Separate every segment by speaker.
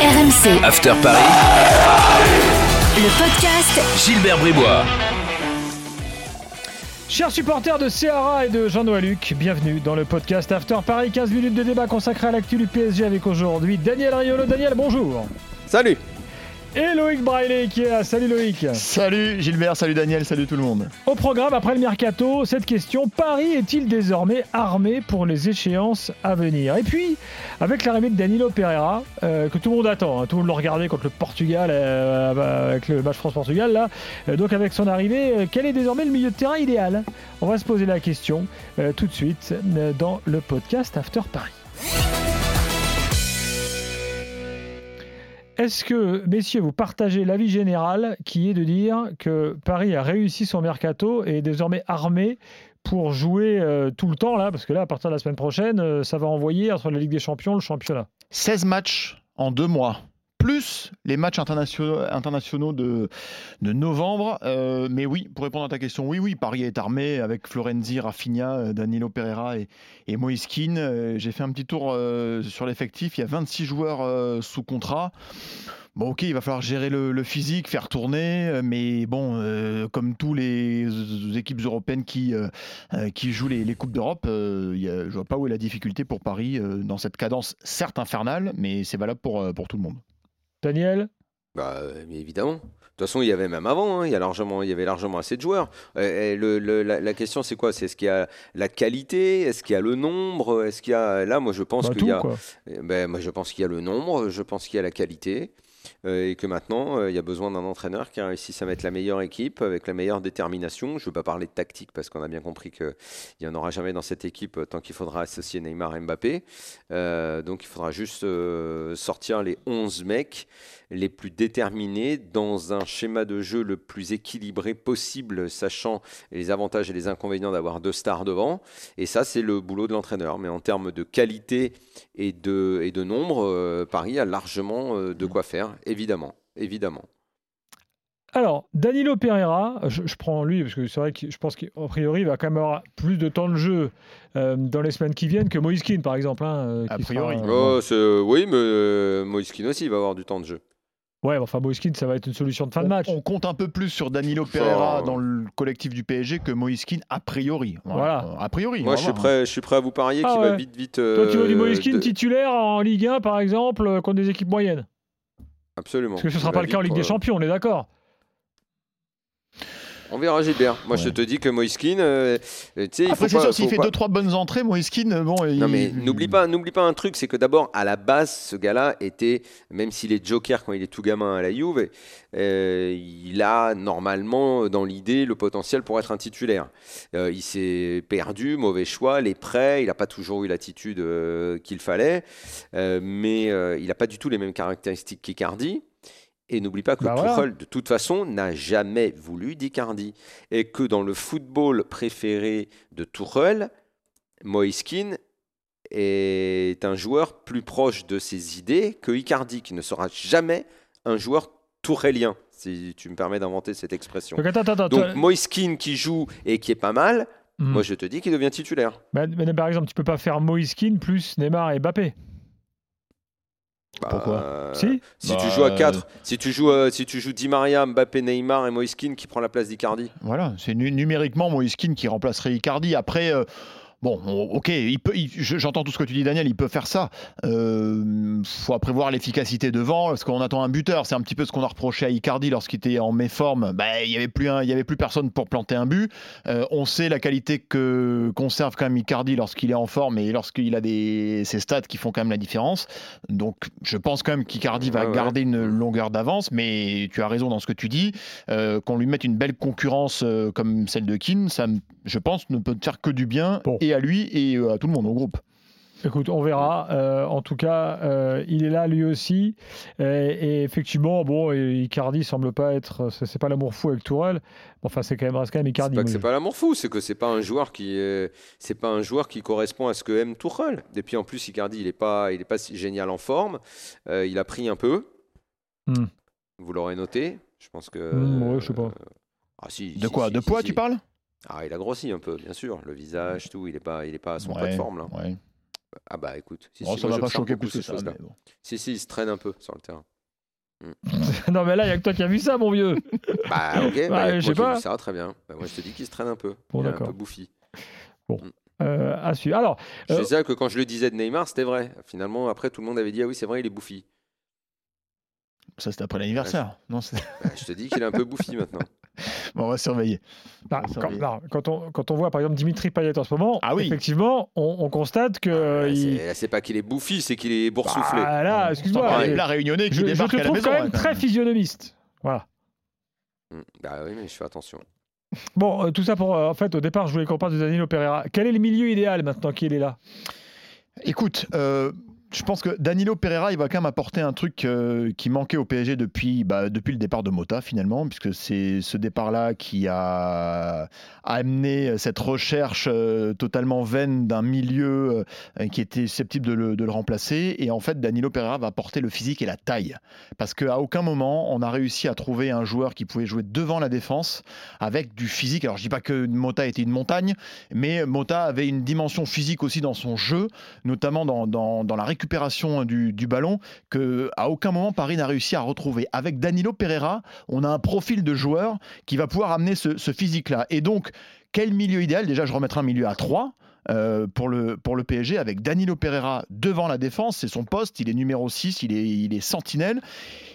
Speaker 1: RMC,
Speaker 2: After Paris.
Speaker 1: le podcast
Speaker 2: Gilbert Bribois.
Speaker 3: Chers supporters de Ceara et de Jean-Noël Luc, bienvenue dans le podcast After Paris, 15 minutes de débat consacré à l'actu du PSG avec aujourd'hui Daniel Riolo. Daniel, bonjour.
Speaker 4: Salut
Speaker 3: Et Loïc Braillet qui est là. Salut Loïc.
Speaker 4: Salut Gilbert, salut Daniel, salut tout le monde.
Speaker 3: Au programme, après le mercato, cette question Paris est-il désormais armé pour les échéances à venir? Et puis, avec l'arrivée de Danilo Pereira, euh, que tout le monde attend, hein, tout le monde le regardait contre le Portugal, euh, avec le match France-Portugal, là. Euh, donc, avec son arrivée, quel est désormais le milieu de terrain idéal? On va se poser la question tout de suite dans le podcast After Paris. Est-ce que, messieurs, vous partagez l'avis général qui est de dire que Paris a réussi son mercato et est désormais armé pour jouer euh, tout le temps, là, parce que là, à partir de la semaine prochaine, euh, ça va envoyer entre la Ligue des Champions le championnat.
Speaker 4: 16 matchs en deux mois, plus les matchs internationaux, de, novembre. Euh, mais oui, pour répondre à ta question, oui, oui, Paris est armé avec Florenzi, Rafinha, euh, Danilo Pereira et, et Moïse Kean. Euh, J'ai fait un petit tour sur l'effectif, il y a 26 joueurs sous contrat. Bon, ok, il va falloir gérer le, physique, faire tourner, mais bon, comme tous les équipes européennes qui, jouent les, Coupes d'Europe, je vois pas où est la difficulté pour Paris dans cette cadence, certes infernale, mais c'est valable pour tout le monde.
Speaker 3: Daniel?
Speaker 5: Bah, euh, évidemment. De toute façon, il y avait même avant, hein, il, y a largement, il y avait largement assez de joueurs. Et le- le- la, la question, c'est quoi? C'est est-ce qu'il y a la qualité? Est-ce qu'il y a le nombre? Est-ce qu'il y a là Moi, je pense
Speaker 3: Bah,
Speaker 5: qu'il y a. Eh Ben, moi, je pense qu'il y a le nombre. Je pense qu'il y a la qualité. Euh, et que maintenant, euh, il y a besoin d'un entraîneur qui réussisse à mettre la meilleure équipe avec la meilleure détermination. Je ne veux pas parler de tactique parce qu'on a bien compris qu'il n'y en aura jamais dans cette équipe euh, tant qu'il faudra associer Neymar et Mbappé. Euh, donc, il faudra juste euh, sortir les 11 mecs les plus déterminés dans un schéma de jeu le plus équilibré possible, sachant les avantages et les inconvénients d'avoir deux stars devant. Et ça, c'est le boulot de l'entraîneur. Mais en termes de qualité et de, et de nombre, euh, Paris a largement de quoi faire, évidemment. Évidemment.
Speaker 3: Alors, Danilo Pereira, je, je prends lui parce que c'est vrai que je pense qu'a priori il va quand même avoir plus de temps de jeu euh, dans les semaines qui viennent que Moïse Kean, par exemple. hein, euh,
Speaker 4: A
Speaker 3: qui
Speaker 4: priori.
Speaker 3: sera, euh,
Speaker 5: Oh, oui, mais euh, Moïse Kean aussi, il va avoir du temps de jeu.
Speaker 3: Ouais, enfin Moïse Kean, ça va être une solution de fin de
Speaker 4: on,
Speaker 3: match.
Speaker 4: on compte un peu plus sur Danilo Pereira
Speaker 5: Oh.
Speaker 4: dans le collectif du PSG que Moïse Kean a priori.
Speaker 3: Voilà.
Speaker 4: A priori.
Speaker 5: Moi, je suis, prêt, je suis prêt à vous parier
Speaker 3: Ah
Speaker 5: qu'il
Speaker 3: ouais.
Speaker 5: va vite, vite.
Speaker 3: Toi, tu veux du Moïse Kean
Speaker 5: de-
Speaker 3: titulaire en Ligue 1, par exemple, contre des équipes moyennes?
Speaker 5: Absolument.
Speaker 3: Parce que ce ne sera
Speaker 5: va
Speaker 3: pas le cas en Ligue des
Speaker 5: pour-
Speaker 3: Champions, on est d'accord
Speaker 5: On verra Gilbert. Moi, je te dis que Moïse Kean, euh, tu sais, il
Speaker 4: Après,
Speaker 5: faut pas-
Speaker 4: sûr,
Speaker 5: faut
Speaker 4: fait
Speaker 5: pas-
Speaker 4: deux trois bonnes entrées, Moïse Kean, euh, bon.
Speaker 5: Non mais n'oublie pas, n'oublie pas un truc, c'est que d'abord à la base, ce gars-là était, même s'il est joker quand il est tout gamin à la Juve, euh, il a normalement dans l'idée le potentiel pour être un titulaire. Euh, il s'est perdu, mauvais choix, les prêts, il n'a pas toujours eu l'attitude euh, qu'il fallait, euh, mais euh, il n'a pas du tout les mêmes caractéristiques qu'Icardi. Et n'oublie pas que
Speaker 3: Bah voilà.
Speaker 5: De toute façon, n'a jamais voulu d'Icardi. Et que dans le football préféré de Tuchel, Moïse Kean est un joueur plus proche de ses idées que Icardi, qui ne sera jamais un joueur tourélien, si tu me permets d'inventer cette expression.
Speaker 3: Donc attends.
Speaker 5: Donc qui joue et qui est pas mal,
Speaker 3: Hmm.
Speaker 5: moi je te dis qu'il devient titulaire.
Speaker 3: Bah, mais par exemple, tu peux pas faire Moïse Kean plus Neymar et Mbappé.
Speaker 4: Pourquoi
Speaker 5: Euh,
Speaker 3: Si
Speaker 5: Si
Speaker 4: Bah,
Speaker 5: tu joues à 4, si tu joues, euh, si tu joues Di Maria, Mbappé, Neymar et Moïse Kean qui prend la place d'Icardi.
Speaker 4: Voilà, c'est nu- numériquement Moïse Kean qui remplacerait Icardi. Après, euh, bon, on- ok, il peut, il- j'entends tout ce que tu dis, Daniel, il peut faire ça. Euh, faut après voir l'efficacité devant, parce qu'on attend un buteur. C'est un petit peu ce qu'on a reproché à Icardi lorsqu'il était en méforme. Bah, il y avait plus un, il y avait plus personne pour planter un but. Euh, on sait la qualité que conserve quand même Icardi lorsqu'il est en forme et lorsqu'il a des ses stats qui font quand même la différence. Donc, je pense quand même qu'Icardi va
Speaker 5: Ouais, ouais.
Speaker 4: garder une longueur d'avance, mais tu as raison dans ce que tu dis. Euh, qu'on lui mette une belle concurrence comme celle de Keane, ça, me- je pense, ne peut faire que du bien
Speaker 3: Bon.
Speaker 4: et à lui et euh, à tout le monde au groupe.
Speaker 3: Écoute, on verra. Euh, en tout cas, euh, il est là lui aussi. Et, et effectivement, bon, Icardi semble pas être. C'est pas l'amour fou avec Tourelle. Enfin, c'est quand même, reste quand même
Speaker 5: C'est
Speaker 3: Icardi.
Speaker 5: pas que c'est
Speaker 3: je-
Speaker 5: pas l'amour fou, c'est que c'est pas un joueur qui, est- c'est pas un joueur qui correspond à ce que aime Tuchel. Et puis en plus, Icardi, il est pas, il est pas si génial en forme. Euh, il a pris un peu.
Speaker 3: Hmm.
Speaker 5: Vous l'aurez noté. Je pense que.
Speaker 3: Hmm, ouais, je sais pas.
Speaker 5: euh, ah, si,
Speaker 4: De
Speaker 5: si,
Speaker 4: quoi?
Speaker 5: si,
Speaker 4: De
Speaker 5: si,
Speaker 4: poids,
Speaker 5: si.
Speaker 4: tu parles?
Speaker 5: Ah, il a grossi un peu, bien sûr. Le visage, tout. Il est pas, il est pas à son
Speaker 4: Ouais,
Speaker 5: plein de forme là.
Speaker 4: ouais.
Speaker 5: Ah bah écoute, si,
Speaker 4: Bon,
Speaker 5: si,
Speaker 4: ça va pas choquer plus que ça. bon.
Speaker 5: Si, si, il se traîne un peu sur le terrain.
Speaker 3: non, mais là, il y a que toi qui as vu ça, mon vieux.
Speaker 5: Bah ok, bah,
Speaker 3: Ouais,
Speaker 5: moi
Speaker 3: je sais
Speaker 5: qui ai vu
Speaker 3: pas.
Speaker 5: ça, très bien. Bah, moi je te dis qu'il se traîne un peu.
Speaker 3: Bon,
Speaker 5: il est un peu bouffi.
Speaker 3: Euh, à suivre. Alors,
Speaker 5: Je
Speaker 3: Euh,
Speaker 5: sais que quand je le disais de Neymar, c'était vrai. Finalement, après, tout le monde avait dit Ah oui, c'est vrai, il est bouffi.
Speaker 4: Ça, c'était après l'anniversaire. Non, c'est-
Speaker 5: Bah, je te dis qu'il est un peu bouffi maintenant.
Speaker 4: bon, on va surveiller.
Speaker 3: bah,
Speaker 4: ça
Speaker 3: quand,
Speaker 4: va.
Speaker 3: non, quand on, quand on voit par exemple Dimitri Payet en ce moment,
Speaker 4: Ah oui.
Speaker 3: effectivement, on, on constate que. il-
Speaker 5: c'est- pas qu'il est bouffi, c'est qu'il est boursouflé.
Speaker 3: Bah, là,
Speaker 4: Attends,
Speaker 3: excuse-moi. je-
Speaker 4: plats réunionnais qui
Speaker 3: je, je
Speaker 4: débarquent
Speaker 3: te
Speaker 4: à la
Speaker 3: trouve
Speaker 4: maison.
Speaker 3: quand
Speaker 4: ouais,
Speaker 3: même très physionomiste. Voilà.
Speaker 5: Mm. Bah oui, mais je fais attention.
Speaker 3: Bon, euh, tout ça pour. euh, en fait, au départ, je voulais qu'on parle de Danilo Pereira. Quel est le milieu idéal maintenant qu'il est là?
Speaker 4: Écoute, euh, je pense que Danilo Pereira, il va quand même apporter un truc euh, qui manquait au PSG depuis, bah, depuis le départ de Mota, finalement, puisque c'est ce départ-là qui a, amené cette recherche euh, totalement vaine d'un milieu euh, qui était susceptible de le, remplacer. Et en fait, Danilo Pereira va apporter le physique et la taille. Parce qu'à aucun moment, on a réussi à trouver un joueur qui pouvait jouer devant la défense avec du physique. Alors, je dis pas que Mota était une montagne, mais Mota avait une dimension physique aussi dans son jeu notamment dans- dans la récupération du, du ballon, que à aucun moment Paris n'a réussi à retrouver. Avec Danilo Pereira, on a un profil de joueur qui va pouvoir amener ce, ce physique-là. Et donc, quel milieu idéal? Déjà, je remettrai un milieu à 3. Pour, le, pour le PSG avec Danilo Pereira devant la défense, c'est son poste, il est numéro 6, il est, il est sentinelle.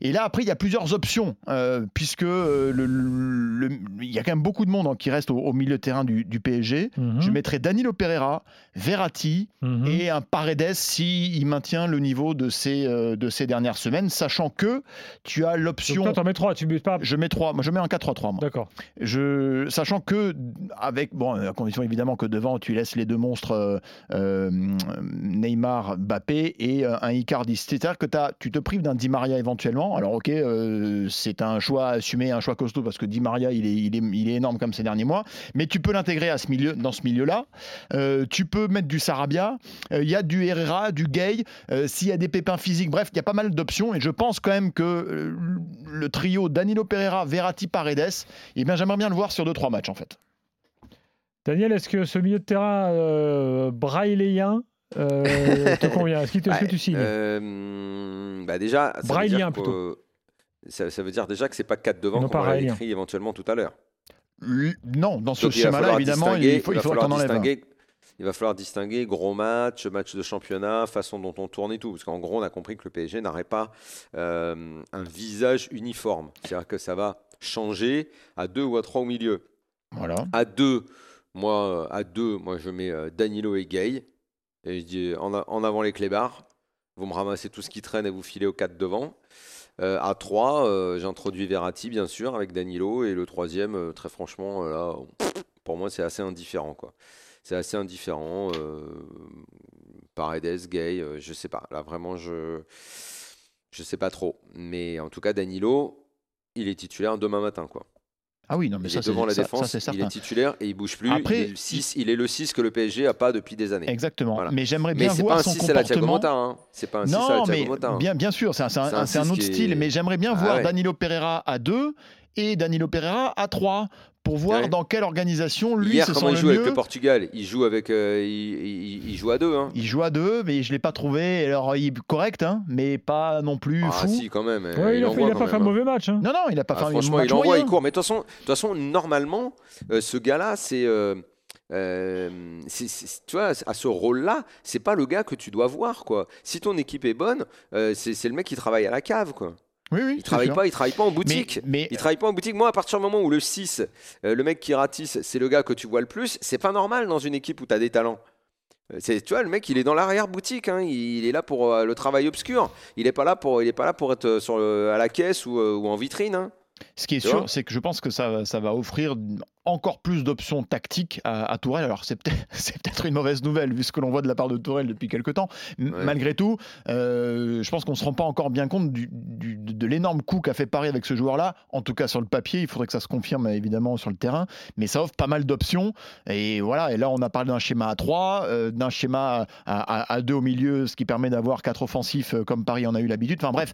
Speaker 4: Et là, après, il y a plusieurs options, euh, puisque euh, le- le- le- il y a quand même beaucoup de monde hein, qui reste au, au milieu de terrain du, du PSG.
Speaker 3: Mhm.
Speaker 4: Je mettrai Danilo Pereira, Verratti,
Speaker 3: Mhm.
Speaker 4: et un Paredes si il maintient le niveau de ces, euh, de ces dernières semaines, sachant que tu as l'option.
Speaker 3: toi, t'en mets trois, tu mets pas.
Speaker 4: Je mets trois, moi je mets un 4-3-3 moi.
Speaker 3: D'accord.
Speaker 4: Sachant que avec bon à condition évidemment que devant tu laisses les deux monstres euh, euh, Neymar, Mbappé et euh, un Icardi. C'est-à-dire que tu te prives d'un Di Maria éventuellement. Alors ok, c'est un choix assumé, un choix costaud parce que Di Maria il est, il est, il est énorme comme ces derniers mois, mais tu peux l'intégrer milieu, dans ce milieu-là. Tu peux mettre du Sarabia, il y a du Herrera, du Gay, s'il y a des pépins physiques, bref, il y a pas mal d'options et je pense quand même que le trio Danilo Pereira, Verratti, Paredes, eh bien j'aimerais bien le voir sur 2-3 matchs en fait.
Speaker 3: Daniel, est-ce que ce milieu de terrain euh, brailléen euh, te convient? Est-ce qu'il te- est-ce que tu signes?
Speaker 5: euh, bah déjà, ça veut, dire
Speaker 3: plutôt.
Speaker 5: que, ça, ça veut dire déjà que c'est pas 4 devant qu'on
Speaker 3: Raélien.
Speaker 5: écrit éventuellement tout à l'heure.
Speaker 4: Non, dans ce schéma-là, évidemment, il faut, il
Speaker 5: va
Speaker 4: faut
Speaker 5: falloir
Speaker 4: qu'on enlève un.
Speaker 5: distinguer- Il va falloir distinguer gros match, match de championnat, façon dont on tourne et tout. Parce qu'en gros, on a compris que le PSG n'aurait pas euh, un visage uniforme. C'est-à-dire que ça va changer à deux ou à trois au milieu.
Speaker 4: Voilà.
Speaker 5: À deux, moi, à deux, moi je mets euh, Danilo et Gay. Et je dis en, avant les clébards. Vous me ramassez tout ce qui traîne et vous filez aux quatre devant. Euh, à 3, j'introduis Verratti, bien sûr, avec Danilo. Et le troisième, euh, très franchement, euh, là, pour moi, c'est assez indifférent. quoi. C'est assez indifférent. Euh, Paredes, Gay, euh, je sais pas. Là, vraiment, je je sais pas trop. Mais en tout cas, Danilo, il est titulaire demain matin. quoi.
Speaker 4: Ah oui, non, mais
Speaker 5: il
Speaker 4: ça,
Speaker 5: est
Speaker 4: c'est
Speaker 5: devant la
Speaker 4: ça- ça,
Speaker 5: défense,
Speaker 4: c'est
Speaker 5: il est titulaire et il bouge plus.
Speaker 4: Après,
Speaker 5: il, est le 6, il est le 6 que le PSG a pas depuis des années.
Speaker 4: Exactement.
Speaker 5: Voilà.
Speaker 4: Mais j'aimerais
Speaker 5: Mais
Speaker 4: bien
Speaker 5: pas
Speaker 4: voir
Speaker 5: un
Speaker 4: son
Speaker 5: 6 à la Thiago. Motta. Hein. C'est pas un 6 à la
Speaker 4: Non,
Speaker 5: Thiago
Speaker 4: mais
Speaker 5: Motta. hein.
Speaker 4: bien, bien sûr, c'est un, un-
Speaker 5: un
Speaker 4: autre
Speaker 5: qui est-
Speaker 4: style. Mais j'aimerais bien
Speaker 5: Ah
Speaker 4: voir
Speaker 5: ouais.
Speaker 4: Danilo Pereira à 2 et Danilo Pereira à 3 pour voir
Speaker 5: Ouais.
Speaker 4: dans quelle organisation lui
Speaker 5: Hier,
Speaker 4: se
Speaker 5: comment
Speaker 4: sent
Speaker 5: il
Speaker 4: le
Speaker 5: joue
Speaker 4: mieux.
Speaker 5: avec le Portugal? Il joue avec, euh, il, il- il joue à deux. Hein.
Speaker 4: Il joue à 2, mais je l'ai pas trouvé. Alors, il est correct, hein, mais pas non plus
Speaker 5: Ah
Speaker 4: fou.
Speaker 5: si, quand même. euh,
Speaker 3: Ouais, il, a, fait-
Speaker 5: envoie
Speaker 3: il a
Speaker 5: quand
Speaker 3: pas fait un
Speaker 5: hein.
Speaker 3: mauvais match. hein.
Speaker 4: Non, non, il a pas
Speaker 5: Ah,
Speaker 4: fait un
Speaker 5: franchement,
Speaker 4: match
Speaker 5: il envoie,
Speaker 4: moyen.
Speaker 5: il court. Mais de toute façon, de toute façon normalement, euh, ce gars-là, c'est. euh, euh, tu vois, à ce rôle-là, c'est pas le gars que tu dois voir, quoi. Si ton équipe est bonne, euh, c'est c'est le mec qui travaille à la cave, quoi.
Speaker 4: Oui, oui,
Speaker 5: Il travaille
Speaker 4: sûr.
Speaker 5: pas, il travaille pas en boutique.
Speaker 4: mais
Speaker 5: Il travaille pas en boutique. Moi, à partir du moment où le 6, euh, le mec qui ratisse, c'est le gars que tu vois le plus, c'est pas normal dans une équipe où tu as des talents. Euh, C'est, tu vois, le mec, il est dans l'arrière-boutique. hein. Il, il est là pour euh, le travail obscur. Il est pas là pour, il est pas là pour être sur le- à la caisse ou, euh, ou en vitrine. hein.
Speaker 4: Ce qui est sûr, c'est que je pense que ça, ça va offrir encore plus d'options tactiques à, à Tourelle. Alors c'est peut-être peut-être une mauvaise nouvelle vu ce que l'on voit de la part de Tourelle depuis quelques temps. M-
Speaker 5: Ouais.
Speaker 4: Malgré tout, euh, je pense qu'on ne se rend pas encore bien compte du- du- de l'énorme coup qu'a fait Paris avec ce joueur-là. En tout cas, sur le papier, il faudrait que ça se confirme évidemment sur le terrain, mais ça offre pas mal d'options. Et voilà, et là, on a parlé d'un schéma à 3, euh, d'un schéma à, à, 2 au milieu, ce qui permet d'avoir 4 offensifs euh, comme Paris en a eu l'habitude. Enfin bref,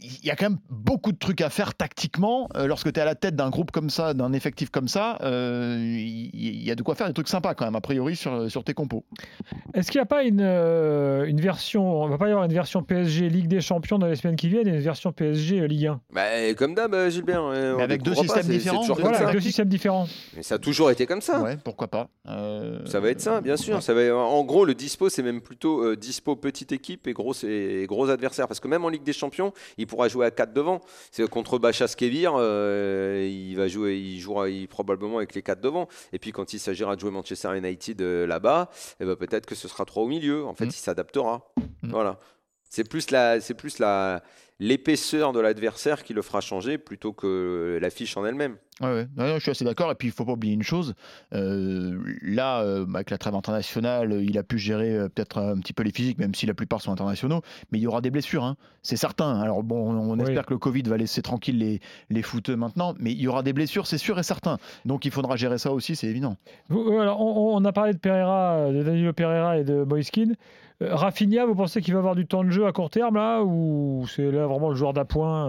Speaker 4: il y a quand même beaucoup de trucs à faire tactiquement. Euh, lorsque tu es à la tête d'un groupe comme ça, d'un effectif comme ça, il y, a de quoi faire des trucs sympas quand même, a priori, sur, sur tes compos.
Speaker 3: Est-ce qu'il n'y a pas une, une version, on va pas y avoir une version PSG Ligue des Champions dans les semaines qui viennent et une version PSG Ligue 1
Speaker 5: bah, Comme d'hab, Gilbert.
Speaker 4: Mais avec deux systèmes différents.
Speaker 3: Voilà, avec deux systèmes différents.
Speaker 5: Mais ça a toujours été comme ça.
Speaker 4: Ouais, pourquoi pas.
Speaker 5: Ça va être ça, bien sûr. Ça va, en gros, le dispo, c'est même plutôt euh, dispo petite équipe et gros, et gros adversaire. Parce que même en Ligue des Champions, il pourra jouer à 4 devant. C'est contre Bachas Euh, il va jouer, il jouera probablement avec les 4 devant. Et puis quand il s'agira de jouer Manchester United euh, là-bas, eh ben, peut-être que ce sera 3 au milieu. En fait, mm. il s'adaptera. Mm. Voilà. C'est plus la, c'est plus la, l'épaisseur de l'adversaire qui le fera changer plutôt que l'affiche en elle-même.
Speaker 4: Ouais, je suis assez d'accord. Et puis, il ne faut pas oublier une chose. Euh, là, euh, avec la trêve internationale, il a pu gérer euh, peut-être un petit peu les physiques, même si la plupart sont internationaux. Mais il y aura des blessures, hein. c'est certain. Alors, bon, on espère que le Covid va laisser tranquille les, les footeux maintenant. Mais il y aura des blessures, c'est sûr et certain. Donc, il faudra gérer ça aussi, c'est évident.
Speaker 3: alors, on, a parlé de Pereira, de Danilo Pereira et de Moiskin. Rafinha, vous pensez qu'il va avoir du temps de jeu à court terme là ou c'est là vraiment le joueur d'appoint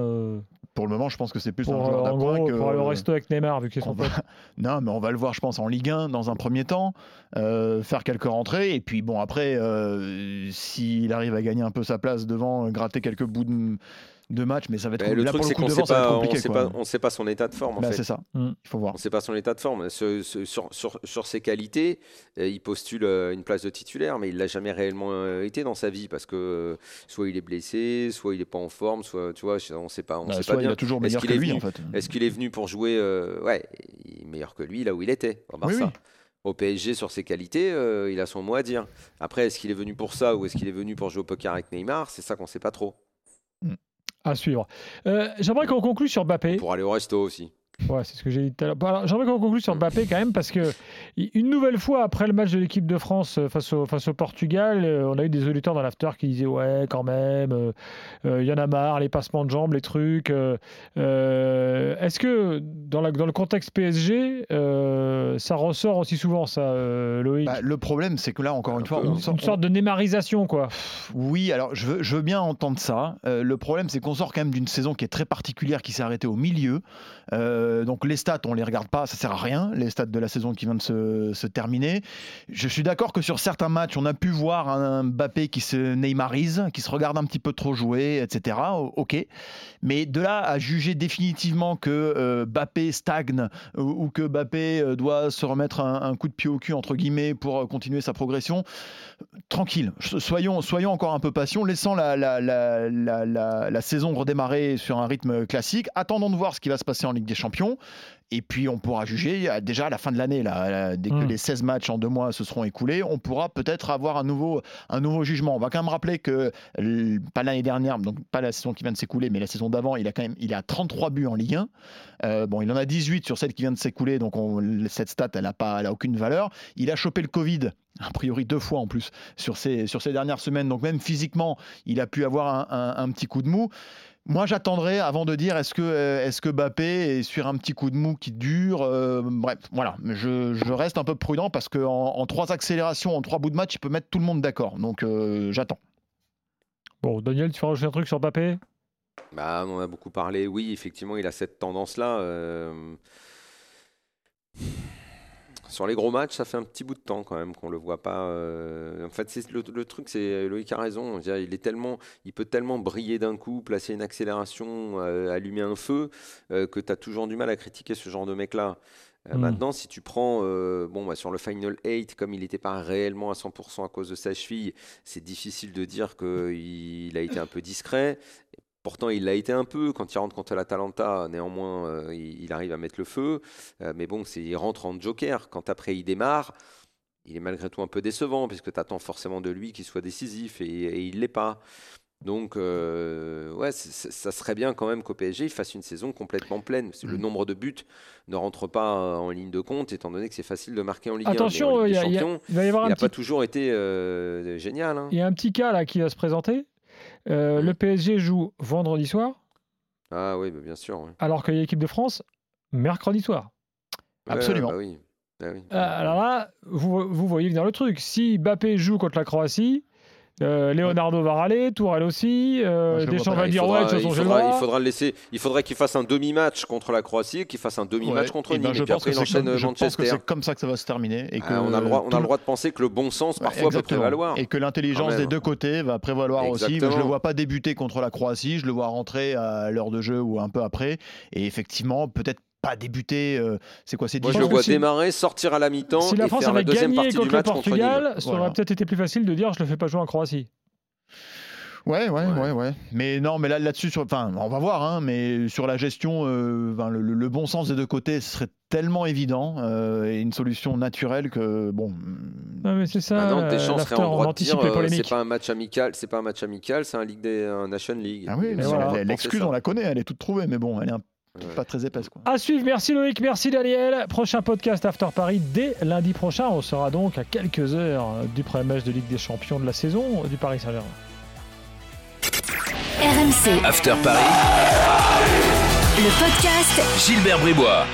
Speaker 4: pour le moment, je pense que c'est plus un joueur
Speaker 3: d'appoint que. Pour aller au resto avec Neymar, vu qu'ils sont
Speaker 4: va... Non, mais on va le voir, je pense, en Ligue 1 dans un premier temps, euh, faire quelques rentrées, et puis bon, après, euh, s'il arrive à gagner un peu sa place devant, gratter quelques bouts de de match, mais ça va être
Speaker 5: le truc, c'est qu'on ne sait, pas, on sait pas son état de forme.
Speaker 4: Bah, c'est ça. Mm. Il faut voir.
Speaker 5: On ne sait pas son état de forme. sur, sur, ses qualités, euh, il postule euh, une place de titulaire, mais il l'a jamais réellement euh, été dans sa vie parce que soit il est blessé, soit il n'est pas en forme, soit tu vois, on ne sait pas. On bah, sait pas
Speaker 4: bien. Il a toujours meilleur que lui en fait.
Speaker 5: Est-ce qu'il est venu pour jouer Ouais, meilleur que lui là où il était. Oui, Au PSG, sur ses qualités, il a son mot à dire. Après, est-ce qu'il est venu pour ça ou est-ce qu'il est venu pour jouer au poker avec Neymar? C'est ça qu'on ne sait pas trop.
Speaker 3: Mm. À suivre. Euh, j'aimerais qu'on conclue sur Mbappé.
Speaker 5: Pour aller au resto aussi.
Speaker 3: Ouais, c'est ce que j'ai dit tout à l'heure. J'aimerais qu'on conclue sur Mbappé quand même, parce que une nouvelle fois, après le match de l'équipe de France euh, face au, face au Portugal, euh, on a eu des auditeurs dans l'after qui disaient Ouais, quand même, il y en a marre, les passements de jambes, les trucs. Est-ce que dans, la, dans le contexte PSG, ça ressort aussi souvent, ça, Loïc
Speaker 4: bah, Le problème, c'est que là, encore une fois,
Speaker 3: on une sorte de némarisation, quoi.
Speaker 4: Oui, alors je veux, je veux bien entendre ça. le problème, c'est qu'on sort quand même d'une saison qui est très particulière, qui s'est arrêtée au milieu. Euh, donc les stats, on les regarde pas, ça sert à rien, les stats de la saison qui vient de se, terminer. Je suis d'accord que sur certains matchs, on a pu voir un Mbappé qui se neymarise, qui se regarde un petit peu trop jouer, etc. Ok. Mais de là à juger définitivement que euh, stagne ou, que Mbappé euh, doit se remettre un, coup de pied au cul, entre guillemets, pour continuer sa progression, tranquille. Soyons, soyons encore un peu patients, laissant la, la, la, la, saison redémarrer sur un rythme classique. Attendons de voir ce qui va se passer en Ligue des Champions et puis on pourra juger déjà à la fin de l'année, là, dès que hmm. les 16 matchs en deux mois se seront écoulés, on pourra peut-être avoir un nouveau, un nouveau jugement. On va quand même rappeler que, pas l'année dernière, donc pas la saison qui vient de s'écouler, mais la saison d'avant, il a quand même il a 33 buts en Ligue 1. Euh, bon, il en a 18 sur celle qui vient de s'écouler, donc cette stat, elle n'a pas, elle a aucune valeur. Il a chopé le Covid a priori deux fois en plus sur ces, sur ces dernières semaines. Donc même physiquement, il a pu avoir un petit coup de mou. Moi, j'attendrai avant de dire est-ce que, euh, est-ce que Bappé est sur un petit coup de mou qui dure. Euh, bref, voilà. Je, reste un peu prudent parce qu'en en, trois accélérations, en trois bouts de match, il peut mettre tout le monde d'accord. Donc, euh, j'attends.
Speaker 3: Bon, Daniel, tu veux rajouter un truc sur Bappé
Speaker 5: bah, On a beaucoup parlé. Oui, effectivement, il a cette tendance-là. Sur les gros matchs, ça fait un petit bout de temps quand même qu'on le voit pas. Euh, en fait, le, le, truc, c'est Loïc a raison. il est tellement, il peut tellement briller d'un coup, placer une accélération, euh, allumer un feu, euh, que tu as toujours du mal à critiquer ce genre de mec-là. Hmm. Maintenant, si tu prends, bon, bah, sur le Final 8, comme il n'était pas réellement à 100% à cause de sa cheville, c'est difficile de dire qu'il a été un peu discret. Pourtant, il l'a été un peu quand il rentre contre l'Atalanta. Néanmoins, euh, il, arrive à mettre le feu. Euh, mais bon, il rentre en joker. Quand après il démarre, il est malgré tout un peu décevant puisque tu attends forcément de lui qu'il soit décisif et, il ne l'est pas. Donc, euh, ouais, ça serait bien quand même qu'au PSG, il fasse une saison complètement pleine. Le mm. nombre de buts ne rentre pas en ligne de compte, étant donné que c'est facile de marquer en Ligue
Speaker 3: Attention,
Speaker 5: 1.
Speaker 3: il n'a
Speaker 5: pas toujours été génial. Hein.
Speaker 3: Il y a un petit cas là qui va se présenter. Euh, le PSG joue vendredi soir.
Speaker 5: Ah oui, bah, bien sûr. ouais.
Speaker 3: alors que l'équipe de France, mercredi soir.
Speaker 5: Ouais,
Speaker 4: Absolument.
Speaker 5: bah oui. Bah oui.
Speaker 3: Euh, alors là, vous, vous voyez venir le truc. Si Mbappé joue contre la Croatie, euh, Leonardo va râler, Tourelle aussi, euh,
Speaker 4: je vois
Speaker 3: Deschamps va
Speaker 5: il
Speaker 3: dire
Speaker 5: faudra,
Speaker 3: ouais, de toute
Speaker 5: il
Speaker 3: façon,
Speaker 5: faudra-
Speaker 3: droit.
Speaker 5: il faudra le laisser. Il faudrait qu'il fasse un demi-match contre la Croatie et qu'il fasse un demi-match
Speaker 4: Ouais,
Speaker 5: contre
Speaker 4: eh ben,
Speaker 5: Nîmes.
Speaker 4: je
Speaker 5: Et puis
Speaker 4: pense
Speaker 5: après,
Speaker 4: que
Speaker 5: il
Speaker 4: c'est
Speaker 5: enchaîne
Speaker 4: comme- je pense que
Speaker 5: Manchester.
Speaker 4: c'est comme ça que ça va se terminer. Et que
Speaker 5: Ah, on a le droit, on a le droit de penser que le bon sens
Speaker 4: Ouais,
Speaker 5: parfois peut
Speaker 4: exactement.
Speaker 5: prévaloir.
Speaker 4: Et que l'intelligence
Speaker 5: même.
Speaker 4: des deux côtés va prévaloir aussi. Je
Speaker 5: Exactement.
Speaker 4: le vois pas débuter contre la Croatie, je le vois rentrer à l'heure de jeu ou un peu après. Et effectivement, peut-être pas débuter. euh, c'est quoi, c'est 10
Speaker 5: Moi, je le vois
Speaker 3: si-
Speaker 5: démarrer, sortir à la mi-temps
Speaker 3: Si la
Speaker 5: et
Speaker 3: France
Speaker 5: la
Speaker 3: avait
Speaker 5: deuxième
Speaker 3: gagné
Speaker 5: partie du
Speaker 3: contre le
Speaker 5: contre.
Speaker 3: Portugal, ça aurait
Speaker 4: Voilà.
Speaker 3: peut-être été plus facile de dire je le fais pas jouer en Croatie.
Speaker 4: Ouais, ouais,
Speaker 5: Ouais.
Speaker 4: ouais, ouais. Mais non, mais là, là-dessus, sur, enfin, on va voir, hein, mais sur la gestion, euh, le, le- le bon sens des deux côtés serait tellement évident euh, et une solution naturelle que bon.
Speaker 3: Non, mais c'est ça.
Speaker 5: Maintenant, Deschamps serait en
Speaker 3: on
Speaker 5: droit de dire
Speaker 3: les
Speaker 5: euh, c'est pas un match amical, c'est pas un match amical, c'est un Ligue des un Nation League.
Speaker 4: Ah oui, mais
Speaker 3: voilà.
Speaker 4: l'excuse, on la connaît, elle est toute trouvée, mais bon, elle est un-
Speaker 5: Ouais.
Speaker 4: pas très épaisse, quoi.
Speaker 3: À suivre, merci Loïc, merci Daniel. Prochain podcast After Paris dès lundi prochain. On sera donc à quelques heures du premier match de Ligue des Champions de la saison du Paris Saint-Germain.
Speaker 1: RMC,
Speaker 2: After Paris,
Speaker 1: le podcast
Speaker 2: Gilbert Bribois.